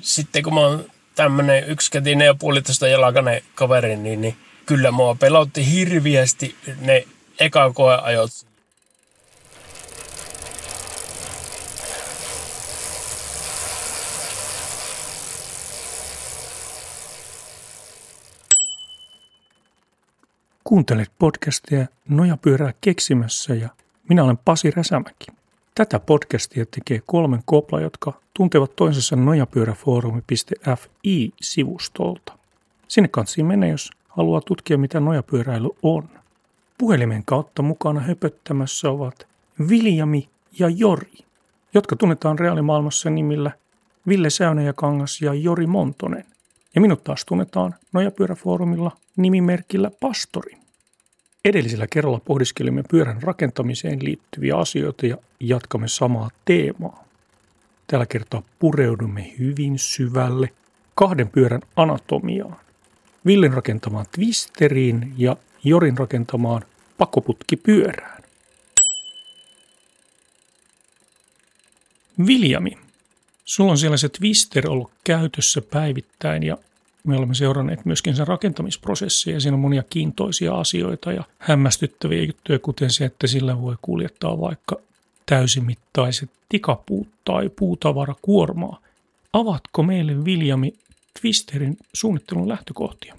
sitten kun mä oon tämmönen yksikätinen ja puolitoista jalkainen kaveri, niin, niin kyllä mua pelotti hirviästi ne eka koeajot. Kuuntelet podcastia Nojapyörää keksimässä ja minä olen Pasi Räsämäki. Tätä podcastia tekee kolmen kopla, jotka tuntevat toisensa nojapyöräfoorumi.fi-sivustolta. Sinne kansiin mene, jos haluaa tutkia, mitä nojapyöräily on. Puhelimen kautta mukana höpöttämässä ovat Viljami ja Jori, jotka tunnetaan reaalimaailmassa nimillä Ville Säynäjäkangas ja Jori Montonen. Ja minut taas tunnetaan Nojapyöräfoorumilla nimimerkillä Pastori. Edellisellä kerralla pohdiskelimme pyörän rakentamiseen liittyviä asioita ja jatkamme samaa teemaa. Tällä kertaa pureudumme hyvin syvälle kahden pyörän anatomiaan. Villen rakentamaan twisteriin ja Jorin rakentamaan pakoputkipyörään. Viljami, sulla on siellä se twister ollut käytössä päivittäin ja me olemme seuranneet myöskin sen rakentamisprosessia ja siinä on monia kiintoisia asioita ja hämmästyttäviä juttuja, kuten se, että sillä voi kuljettaa vaikka täysimittaiset tikapuut tai puutavarakuormaa. Avatko meille Viljami Twisterin suunnittelun lähtökohtia?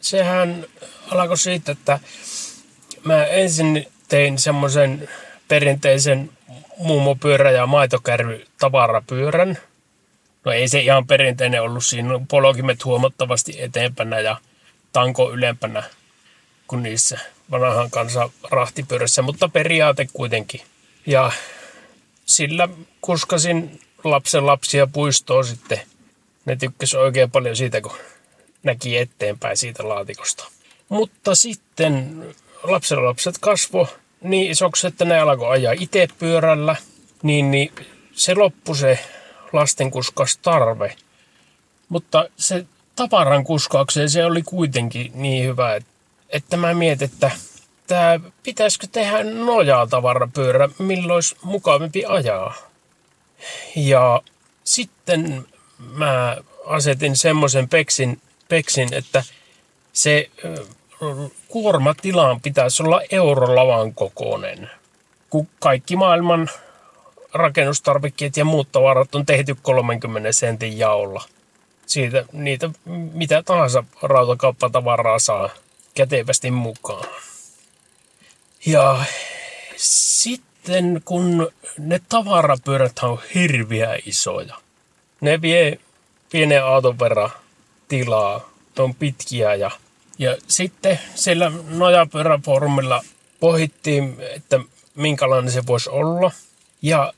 Sehän alkoi siitä, että mä ensin tein semmoisen perinteisen muumopyörä- ja maitokärry tavarapyörän – No ei se ihan perinteinen ollut siinä. Pologimet huomattavasti eteenpänä ja tanko ylempänä kuin niissä vanhan kanssa rahtipyörässä, mutta periaate kuitenkin. Ja sillä kuskasin lapsen lapsia puistoon sitten. Ne tykkäsi oikein paljon siitä, kun näki eteenpäin siitä laatikosta. Mutta sitten lapsen lapset kasvo niin isoksi, että ne alkoi ajaa itse pyörällä, niin, niin se loppui se tarve. Mutta se tavaran kuskaukseen se oli kuitenkin niin hyvä, että mä mietin, että tämä pitäisikö tehdä nojaa tavarapyörä, milloin olisi mukavampi ajaa. Ja sitten mä asetin semmoisen peksin, peksin, että se kuormatilaan pitäisi olla eurolavan kokoinen. Kun kaikki maailman rakennustarvikkeet ja muut tavarat on tehty 30 sentin jaolla. Siitä niitä mitä tahansa rautakauppatavaraa saa kätevästi mukaan. Ja sitten kun ne tavarapyörät on hirviä isoja. Ne vie pienen auton verran tilaa, on pitkiä ja, ja sitten siellä nojapyöräfoorumilla pohittiin, että minkälainen se voisi olla – ja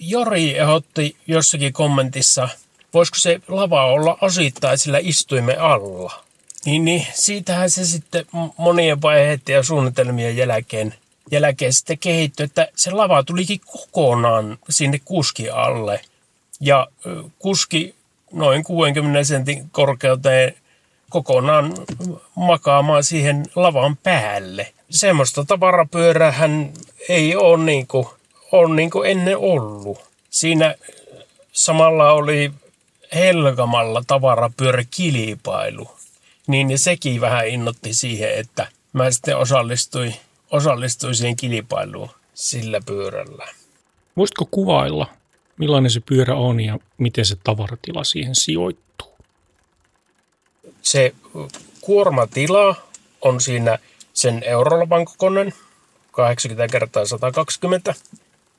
Jori ehdotti jossakin kommentissa, voisiko se lava olla osittaisilla istuimme alla. Niin, niin siitähän se sitten monien vaiheiden ja suunnitelmien jälkeen, jälkeen sitten kehittyi, että se lava tulikin kokonaan sinne kuski alle. Ja kuski noin 60 sentin korkeuteen kokonaan makaamaan siihen lavan päälle. Semmoista tavarapyörähän ei ole niin kuin on niin kuin ennen ollut. Siinä samalla oli Helgamalla tavarapyöräkilpailu. Niin sekin vähän innotti siihen, että mä sitten osallistuin, osallistuin siihen kilpailuun sillä pyörällä. Voisitko kuvailla, millainen se pyörä on ja miten se tavaratila siihen sijoittuu? Se kuormatila on siinä sen eurolapan kokoinen, 80 kertaa 120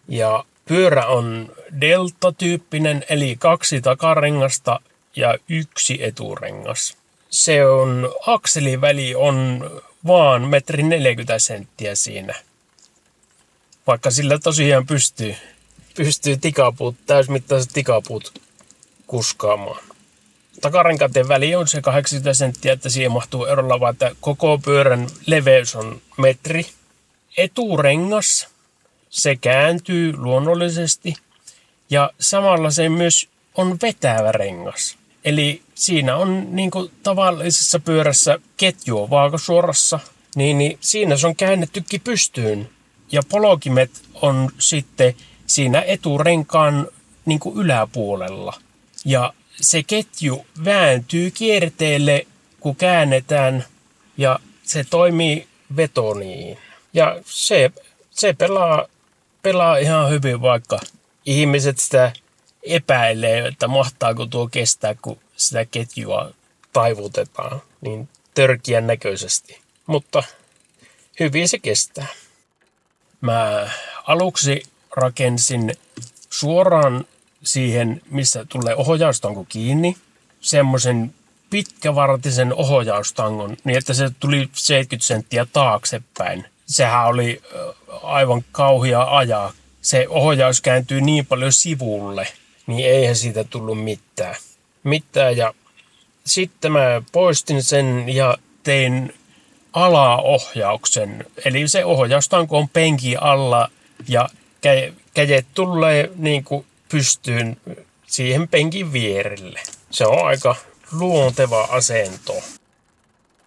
ja pyörä on delta-tyyppinen, eli kaksi takarengasta ja yksi eturengas. Se on, akseliväli on vaan metri 40 senttiä siinä. Vaikka sillä tosiaan pystyy, pystyy tikapuut, täysmittaiset tikapuut kuskaamaan. Takarenkaiden väli on se 80 senttiä, että siihen mahtuu eurolla, vaan että koko pyörän leveys on metri. Eturengas se kääntyy luonnollisesti ja samalla se myös on vetävä rengas. Eli siinä on niin kuin tavallisessa pyörässä ketju vaakasuorassa, niin, niin siinä se on käännettykin pystyyn. Ja polokimet on sitten siinä eturenkaan niin kuin yläpuolella. Ja se ketju vääntyy kierteelle, kun käännetään ja se toimii vetoniin. Ja se, se pelaa, pelaa ihan hyvin, vaikka ihmiset sitä epäilee, että mahtaako tuo kestää, kun sitä ketjua taivutetaan niin törkiän näköisesti. Mutta hyvin se kestää. Mä aluksi rakensin suoraan siihen, missä tulee ohjaustanko kiinni, semmoisen pitkävartisen ohjaustangon, niin että se tuli 70 senttiä taaksepäin. Sehän oli aivan kauhia ajaa. Se ohjaus kääntyy niin paljon sivulle, niin eihän siitä tullut mitään. Mitään ja sitten mä poistin sen ja tein alaohjauksen. Eli se ohjaustanko on penki alla ja kädet tulee niin kuin pystyyn siihen penkin vierelle. Se on aika luonteva asento.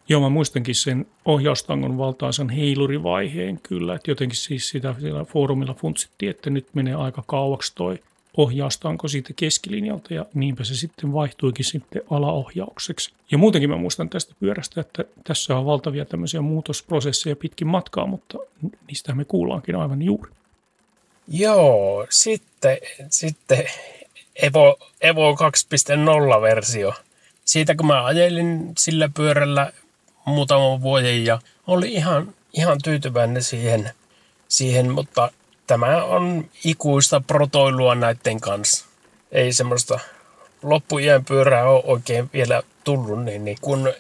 Joo, mä muistankin sen ohjaustangon valtaisen heilurivaiheen kyllä, että jotenkin siis sitä siellä foorumilla funtsittiin, että nyt menee aika kauaksi toi ohjaustanko siitä keskilinjalta ja niinpä se sitten vaihtuikin sitten alaohjaukseksi. Ja muutenkin mä muistan tästä pyörästä, että tässä on valtavia tämmöisiä muutosprosesseja pitkin matkaa, mutta niistä me kuullaankin aivan juuri. Joo, sitten, sitten Evo, Evo 2.0-versio. Siitä kun mä ajelin sillä pyörällä muutaman vuoden ja oli ihan, ihan tyytyväinen siihen, siihen, mutta tämä on ikuista protoilua näiden kanssa. Ei semmoista loppujen pyörää ole oikein vielä tullut, niin, niin kun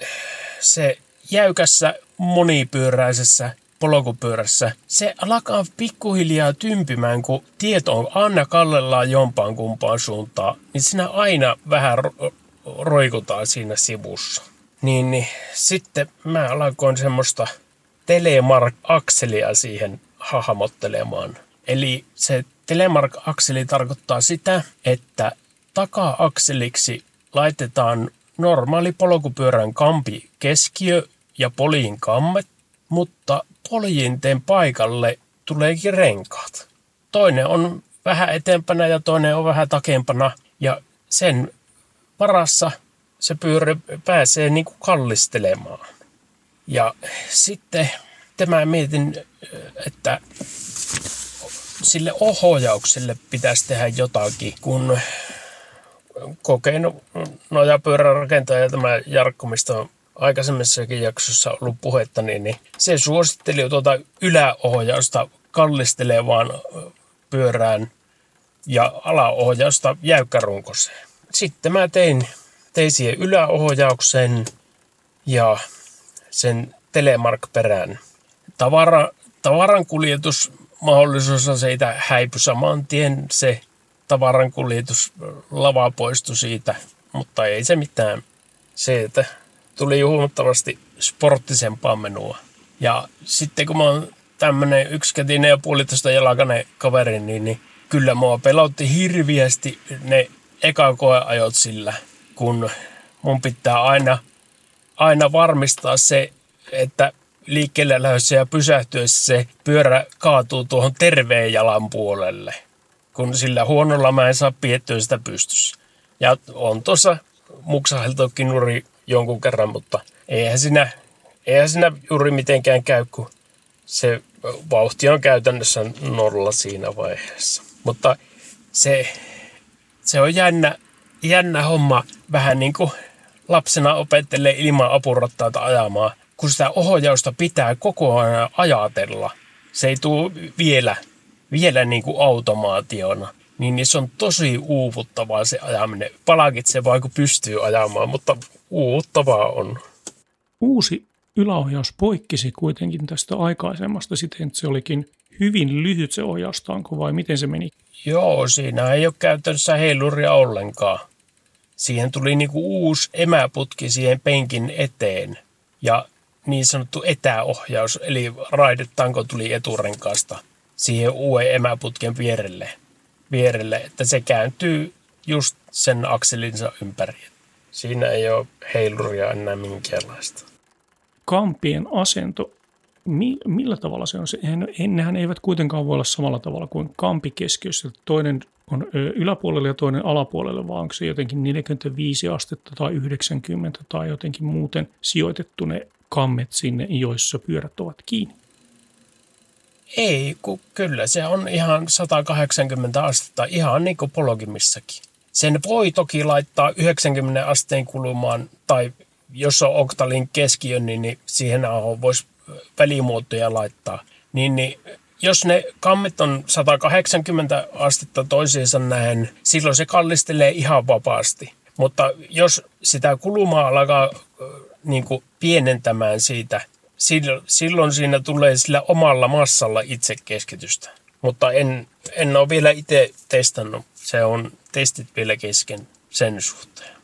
se jäykässä monipyöräisessä polkupyörässä, se alkaa pikkuhiljaa tympimään, kun tieto on aina kallellaan jompaan kumpaan suuntaan, niin siinä aina vähän ro- roikutaan siinä sivussa. Niin, niin sitten mä alkoin semmoista telemark-akselia siihen hahmottelemaan. Eli se telemark-akseli tarkoittaa sitä, että taka-akseliksi laitetaan normaali polkupyörän kampi keskiö ja poliin kammet, mutta poljinten paikalle tuleekin renkaat. Toinen on vähän etempänä ja toinen on vähän takempana ja sen varassa se pyörä pääsee niin kuin kallistelemaan. Ja sitten tämä mietin, että sille ohjaukselle pitäisi tehdä jotakin, kun kokenut nojapyörän rakentaja tämä Jarkko, mistä on aikaisemmissakin jaksossa ollut puhetta, niin, niin se suositteli tuota yläohjausta kallistelevaan pyörään ja alaohjausta jäykkärunkoseen. Sitten mä tein, tein siihen yläohjauksen ja sen telemark-perään. Tavara, tavaran kuljetusmahdollisuus on siitä häipy saman tien. Se tavaran kuljetus lava poistui siitä, mutta ei se mitään. Se, että tuli huomattavasti sporttisempaa menua. Ja sitten kun mä oon tämmönen yksikätinen ja puolitoista jalkainen kaveri, niin, niin kyllä mua pelotti hirviästi ne eka koeajot sillä, kun mun pitää aina, aina varmistaa se, että liikkeelle lähdössä ja pysähtyessä se pyörä kaatuu tuohon terveen jalan puolelle, kun sillä huonolla mä en saa piettyä sitä pystyssä. Ja on tuossa muksaheltokin nuri jonkun kerran, mutta eihän siinä, eihän siinä juuri mitenkään käy, kun se vauhti on käytännössä nolla siinä vaiheessa. Mutta se, se on jännä, jännä homma vähän niin kuin lapsena opettelee ilman apurattaita ajamaan, kun sitä ohjausta pitää koko ajan ajatella. Se ei tule vielä, vielä niin kuin automaationa niin, niin se on tosi uuvuttavaa se ajaminen. Palakitsee vaan kun pystyy ajamaan, mutta uuvuttavaa on. Uusi yläohjaus poikkisi kuitenkin tästä aikaisemmasta siten, että se olikin hyvin lyhyt se ohjaustanko vai miten se meni? Joo, siinä ei ole käytännössä heiluria ollenkaan. Siihen tuli niinku uusi emäputki siihen penkin eteen ja niin sanottu etäohjaus, eli raidetanko tuli eturenkaasta siihen uuden emäputken vierelle vierelle, että se kääntyy just sen akselinsa ympäri. Siinä ei ole heiluria enää minkäänlaista. Kampien asento mi, millä tavalla se on? Se, nehän eivät kuitenkaan voi olla samalla tavalla kuin kampi keskiössä. Toinen on yläpuolelle ja toinen alapuolelle, vaan onko se jotenkin 45 astetta tai 90 tai jotenkin muuten sijoitettu ne kammet sinne, joissa pyörät ovat kiinni? Ei, kun kyllä se on ihan 180 astetta, ihan niin kuin pologimissakin. Sen voi toki laittaa 90 asteen kulumaan, tai jos on oktalin keskiö, niin, niin siihen voisi välimuotoja laittaa. Niin, niin jos ne kammet on 180 astetta toisiinsa nähen, silloin se kallistelee ihan vapaasti. Mutta jos sitä kulumaa alkaa niin kuin pienentämään siitä, silloin siinä tulee sillä omalla massalla itse keskitystä. Mutta en, en ole vielä itse testannut. Se on testit vielä kesken sen suhteen.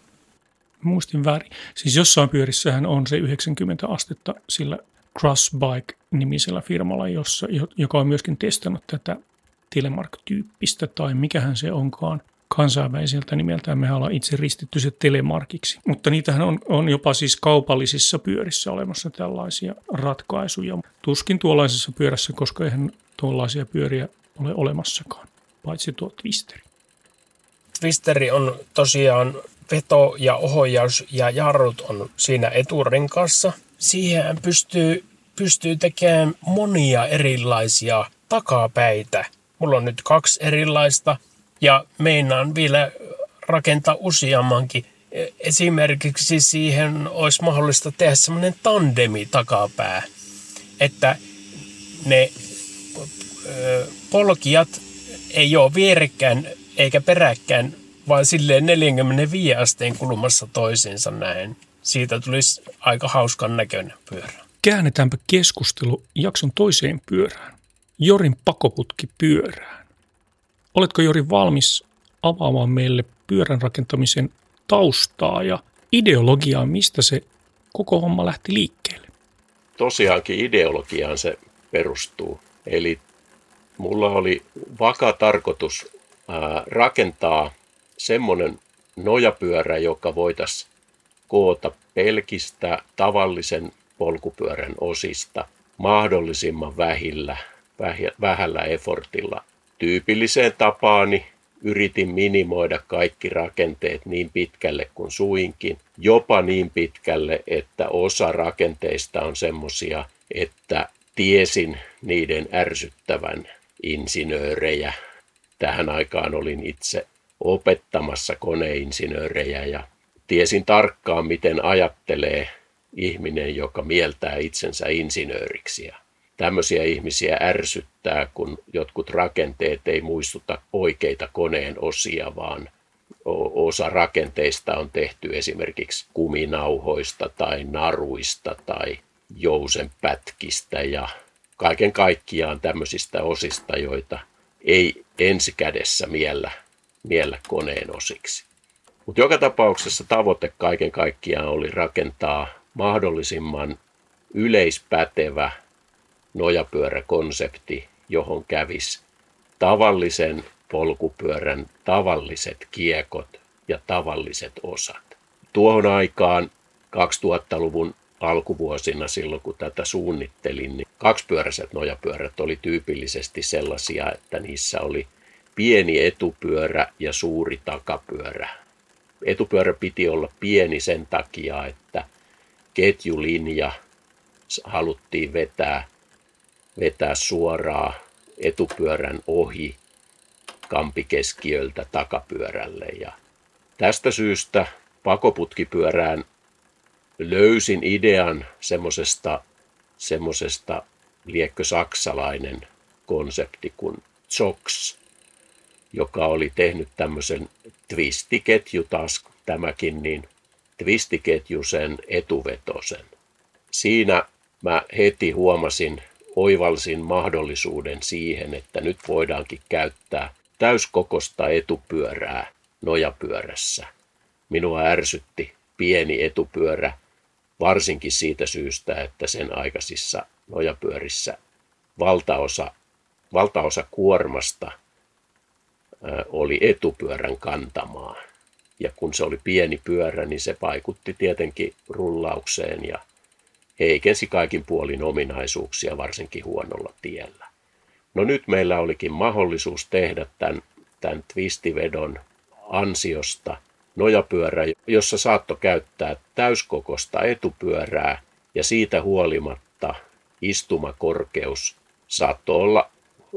Muistin väärin. Siis jossain pyörissähän on se 90 astetta sillä Crossbike-nimisellä firmalla, jossa, joka on myöskin testannut tätä Telemark-tyyppistä tai mikähän se onkaan kansainväliseltä nimeltään. Me ollaan itse ristitty se Telemarkiksi. Mutta niitähän on, on jopa siis kaupallisissa pyörissä olemassa tällaisia ratkaisuja. Tuskin tuollaisessa pyörässä, koska eihän tuollaisia pyöriä ole olemassakaan, paitsi tuo Twisteri. Twisteri on tosiaan veto ja ohjaus ja jarrut on siinä eturenkaassa – siihen pystyy, pystyy tekemään monia erilaisia takapäitä. Mulla on nyt kaksi erilaista ja meinaan vielä rakentaa useammankin. Esimerkiksi siihen olisi mahdollista tehdä semmoinen tandemi takapää, että ne polkijat ei ole vierekkäin eikä peräkkäin, vaan silleen 45 asteen kulmassa toisiinsa näin siitä tulisi aika hauskan näköinen pyörä. Käännetäänpä keskustelu jakson toiseen pyörään. Jorin pakoputki pyörään. Oletko Jori valmis avaamaan meille pyörän rakentamisen taustaa ja ideologiaa, mistä se koko homma lähti liikkeelle? Tosiaankin ideologiaan se perustuu. Eli mulla oli vaka tarkoitus rakentaa semmoinen nojapyörä, joka voitaisiin koota pelkistä tavallisen polkupyörän osista mahdollisimman vähillä, vähällä efortilla. Tyypilliseen tapaani yritin minimoida kaikki rakenteet niin pitkälle kuin suinkin, jopa niin pitkälle, että osa rakenteista on semmoisia, että tiesin niiden ärsyttävän insinöörejä. Tähän aikaan olin itse opettamassa koneinsinöörejä ja tiesin tarkkaan, miten ajattelee ihminen, joka mieltää itsensä insinööriksi. Tämmöisiä ihmisiä ärsyttää, kun jotkut rakenteet ei muistuta oikeita koneen osia, vaan osa rakenteista on tehty esimerkiksi kuminauhoista tai naruista tai jousenpätkistä ja kaiken kaikkiaan tämmöisistä osista, joita ei ensikädessä miellä, miellä koneen osiksi. Mutta joka tapauksessa tavoite kaiken kaikkiaan oli rakentaa mahdollisimman yleispätevä nojapyöräkonsepti, johon kävis tavallisen polkupyörän tavalliset kiekot ja tavalliset osat. Tuohon aikaan 2000-luvun alkuvuosina silloin, kun tätä suunnittelin, niin kaksipyöräiset nojapyörät oli tyypillisesti sellaisia, että niissä oli pieni etupyörä ja suuri takapyörä etupyörä piti olla pieni sen takia, että ketjulinja haluttiin vetää, vetää suoraan etupyörän ohi kampikeskiöltä takapyörälle. Ja tästä syystä pakoputkipyörään löysin idean semmoisesta, semmosesta liekkö saksalainen konsepti kuin ZOX, joka oli tehnyt tämmöisen twistiketju taas tämäkin, niin twistiketju sen etuvetosen. Siinä mä heti huomasin, oivalsin mahdollisuuden siihen, että nyt voidaankin käyttää täyskokosta etupyörää nojapyörässä. Minua ärsytti pieni etupyörä, varsinkin siitä syystä, että sen aikaisissa nojapyörissä valtaosa, valtaosa kuormasta – oli etupyörän kantamaa. Ja kun se oli pieni pyörä, niin se vaikutti tietenkin rullaukseen ja heikensi kaikin puolin ominaisuuksia, varsinkin huonolla tiellä. No nyt meillä olikin mahdollisuus tehdä tämän, tämän twistivedon ansiosta nojapyörä, jossa saatto käyttää täyskokosta etupyörää ja siitä huolimatta istumakorkeus saattoi olla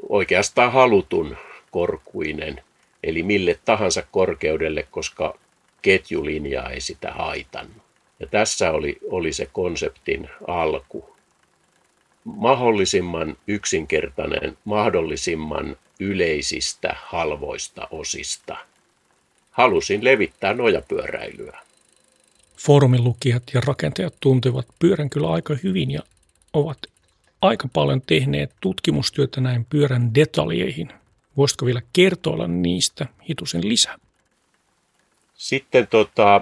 oikeastaan halutun korkuinen, eli mille tahansa korkeudelle, koska ketjulinja ei sitä haitannut. Ja tässä oli, oli se konseptin alku. Mahdollisimman yksinkertainen, mahdollisimman yleisistä halvoista osista. Halusin levittää nojapyöräilyä. Foorumin lukijat ja rakentajat tuntevat pyörän kyllä aika hyvin ja ovat aika paljon tehneet tutkimustyötä näin pyörän detaljeihin. Voisitko vielä kertoilla niistä hitusen lisää? Sitten tota,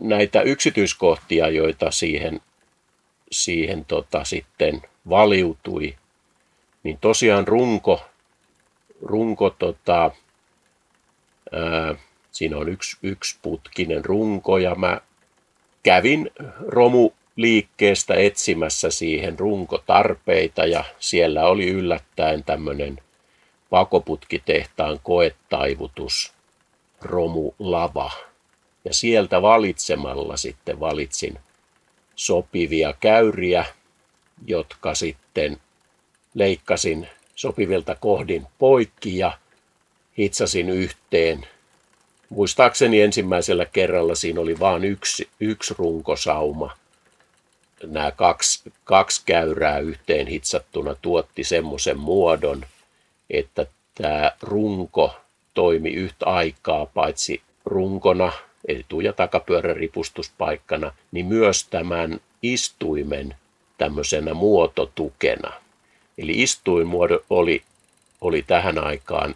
näitä yksityiskohtia, joita siihen, siihen tota, sitten valiutui, niin tosiaan runko, runko tota, ää, siinä on yksi, yksi putkinen runko ja mä kävin romuliikkeestä etsimässä siihen runkotarpeita ja siellä oli yllättäen tämmöinen pakoputkitehtaan koetaivutus romulava. Ja sieltä valitsemalla sitten valitsin sopivia käyriä, jotka sitten leikkasin sopivilta kohdin poikki ja hitsasin yhteen. Muistaakseni ensimmäisellä kerralla siinä oli vain yksi, yksi runkosauma. Nämä kaksi, kaksi käyrää yhteen hitsattuna tuotti semmoisen muodon, että tämä runko toimi yhtä aikaa paitsi runkona, etu- ja takapyörän ripustuspaikkana, niin myös tämän istuimen tämmöisenä muototukena. Eli istuinmuodo oli, oli tähän aikaan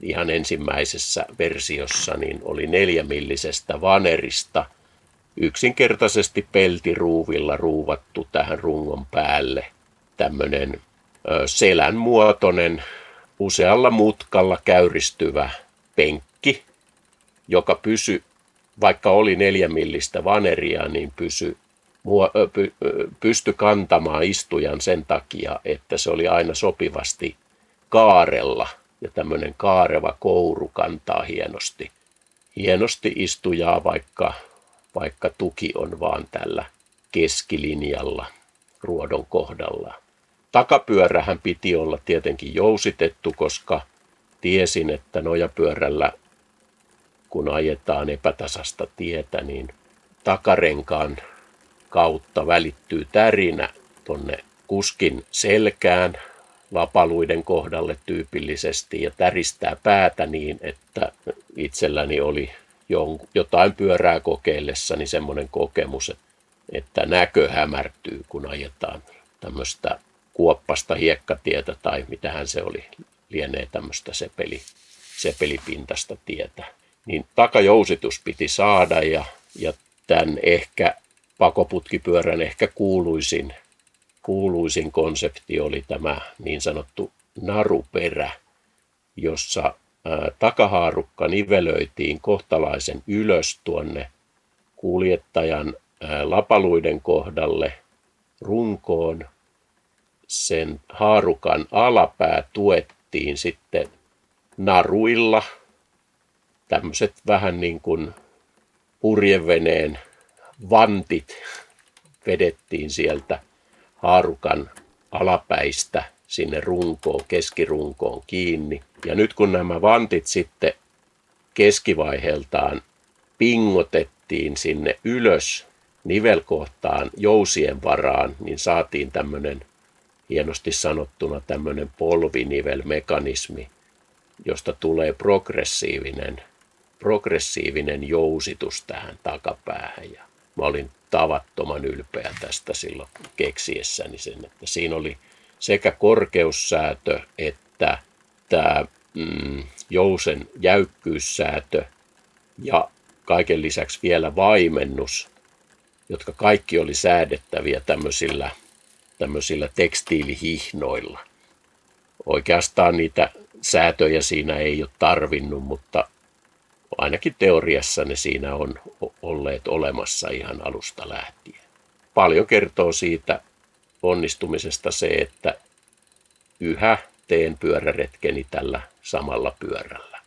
ihan ensimmäisessä versiossa, niin oli neljämillisestä vanerista yksinkertaisesti peltiruuvilla ruuvattu tähän rungon päälle tämmöinen selän muotoinen usealla mutkalla käyristyvä penkki, joka pysy, vaikka oli neljämillistä vaneria, niin pysy, pysty kantamaan istujan sen takia, että se oli aina sopivasti kaarella ja tämmöinen kaareva kouru kantaa hienosti, hienosti istujaa, vaikka, vaikka tuki on vaan tällä keskilinjalla ruodon kohdalla. Takapyörähän piti olla tietenkin jousitettu, koska tiesin, että nojapyörällä kun ajetaan epätasasta tietä, niin takarenkaan kautta välittyy tärinä tonne kuskin selkään lapaluiden kohdalle tyypillisesti ja täristää päätä niin, että itselläni oli jotain pyörää kokeillessani semmoinen kokemus, että näkö hämärtyy, kun ajetaan tämmöistä kuoppasta hiekkatietä tai mitähän se oli, lienee tämmöistä sepeli, sepelipintasta tietä. Niin takajousitus piti saada ja, ja tämän ehkä pakoputkipyörän ehkä kuuluisin, kuuluisin konsepti oli tämä niin sanottu naruperä, jossa ää, takahaarukka nivelöitiin kohtalaisen ylös tuonne kuljettajan ää, lapaluiden kohdalle runkoon sen haarukan alapää tuettiin sitten naruilla. Tämmöiset vähän niin kuin purjeveneen vantit vedettiin sieltä haarukan alapäistä sinne runkoon, keskirunkoon kiinni. Ja nyt kun nämä vantit sitten keskivaiheeltaan pingotettiin sinne ylös nivelkohtaan jousien varaan, niin saatiin tämmöinen hienosti sanottuna tämmöinen polvinivelmekanismi, josta tulee progressiivinen, progressiivinen jousitus tähän takapäähän. Ja mä olin tavattoman ylpeä tästä silloin keksiessäni sen, että siinä oli sekä korkeussäätö että tämä mm, jousen jäykkyyssäätö ja kaiken lisäksi vielä vaimennus, jotka kaikki oli säädettäviä tämmöisillä – tämmöisillä tekstiilihihnoilla. Oikeastaan niitä säätöjä siinä ei ole tarvinnut, mutta ainakin teoriassa ne siinä on olleet olemassa ihan alusta lähtien. paljon kertoo siitä onnistumisesta se, että yhä teen pyöräretkeni tällä samalla pyörällä.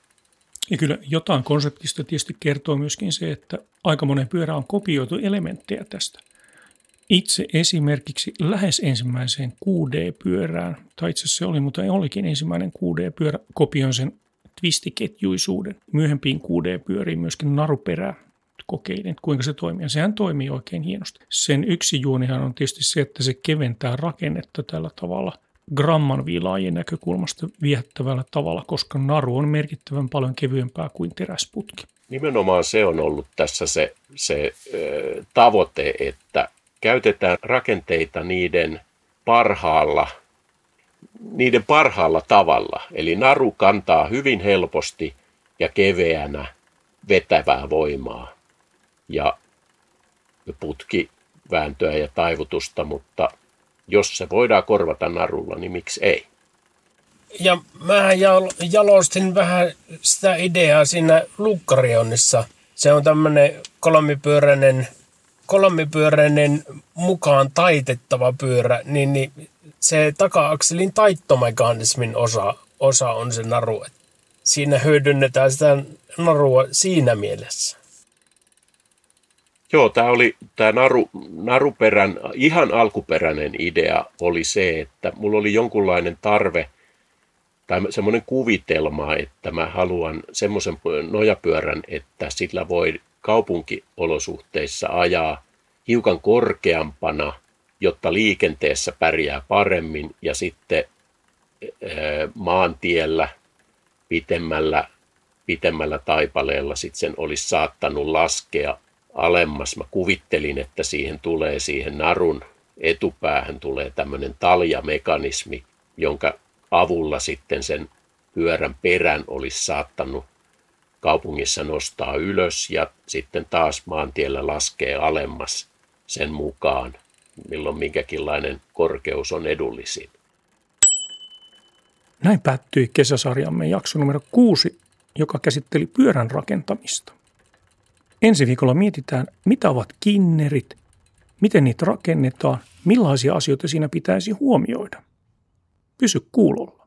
Ja kyllä jotain konseptista tietysti kertoo myöskin se, että aika monen pyörä on kopioitu elementtejä tästä. Itse esimerkiksi lähes ensimmäiseen 6D-pyörään, tai itse asiassa se oli, mutta ei olikin ensimmäinen 6D-pyörä, kopioin sen twistiketjuisuuden. Myöhempiin 6D-pyöriin myöskin naruperää kokeilin, kuinka se toimii. Ja sehän toimii oikein hienosti. Sen yksi juonihan on tietysti se, että se keventää rakennetta tällä tavalla gramman viilaajien näkökulmasta viehättävällä tavalla, koska naru on merkittävän paljon kevyempää kuin teräsputki. Nimenomaan se on ollut tässä se, se ö, tavoite, että käytetään rakenteita niiden parhaalla, niiden parhaalla tavalla. Eli naru kantaa hyvin helposti ja keveänä vetävää voimaa ja putki vääntöä ja taivutusta, mutta jos se voidaan korvata narulla, niin miksi ei? Ja mä jalostin vähän sitä ideaa siinä Lukkarionissa. Se on tämmöinen kolmipyöräinen, kolmipyöräinen mukaan taitettava pyörä, niin, niin se taka-akselin taittomekanismin osa, osa on se naru. Siinä hyödynnetään sitä narua siinä mielessä. Joo, tämä oli tämä naru, naruperän, ihan alkuperäinen idea oli se, että mulla oli jonkunlainen tarve tai semmoinen kuvitelma, että mä haluan semmoisen nojapyörän, että sillä voi kaupunkiolosuhteissa ajaa hiukan korkeampana, jotta liikenteessä pärjää paremmin ja sitten maantiellä pitemmällä, pitemmällä taipaleella sitten sen olisi saattanut laskea alemmas. Mä kuvittelin, että siihen tulee siihen narun etupäähän tulee tämmöinen taljamekanismi, jonka avulla sitten sen pyörän perän olisi saattanut kaupungissa nostaa ylös ja sitten taas maantiellä laskee alemmas sen mukaan, milloin minkäkinlainen korkeus on edullisin. Näin päättyi kesäsarjamme jakso numero kuusi, joka käsitteli pyörän rakentamista. Ensi viikolla mietitään, mitä ovat kinnerit, miten niitä rakennetaan, millaisia asioita siinä pitäisi huomioida. Pysy kuulolla.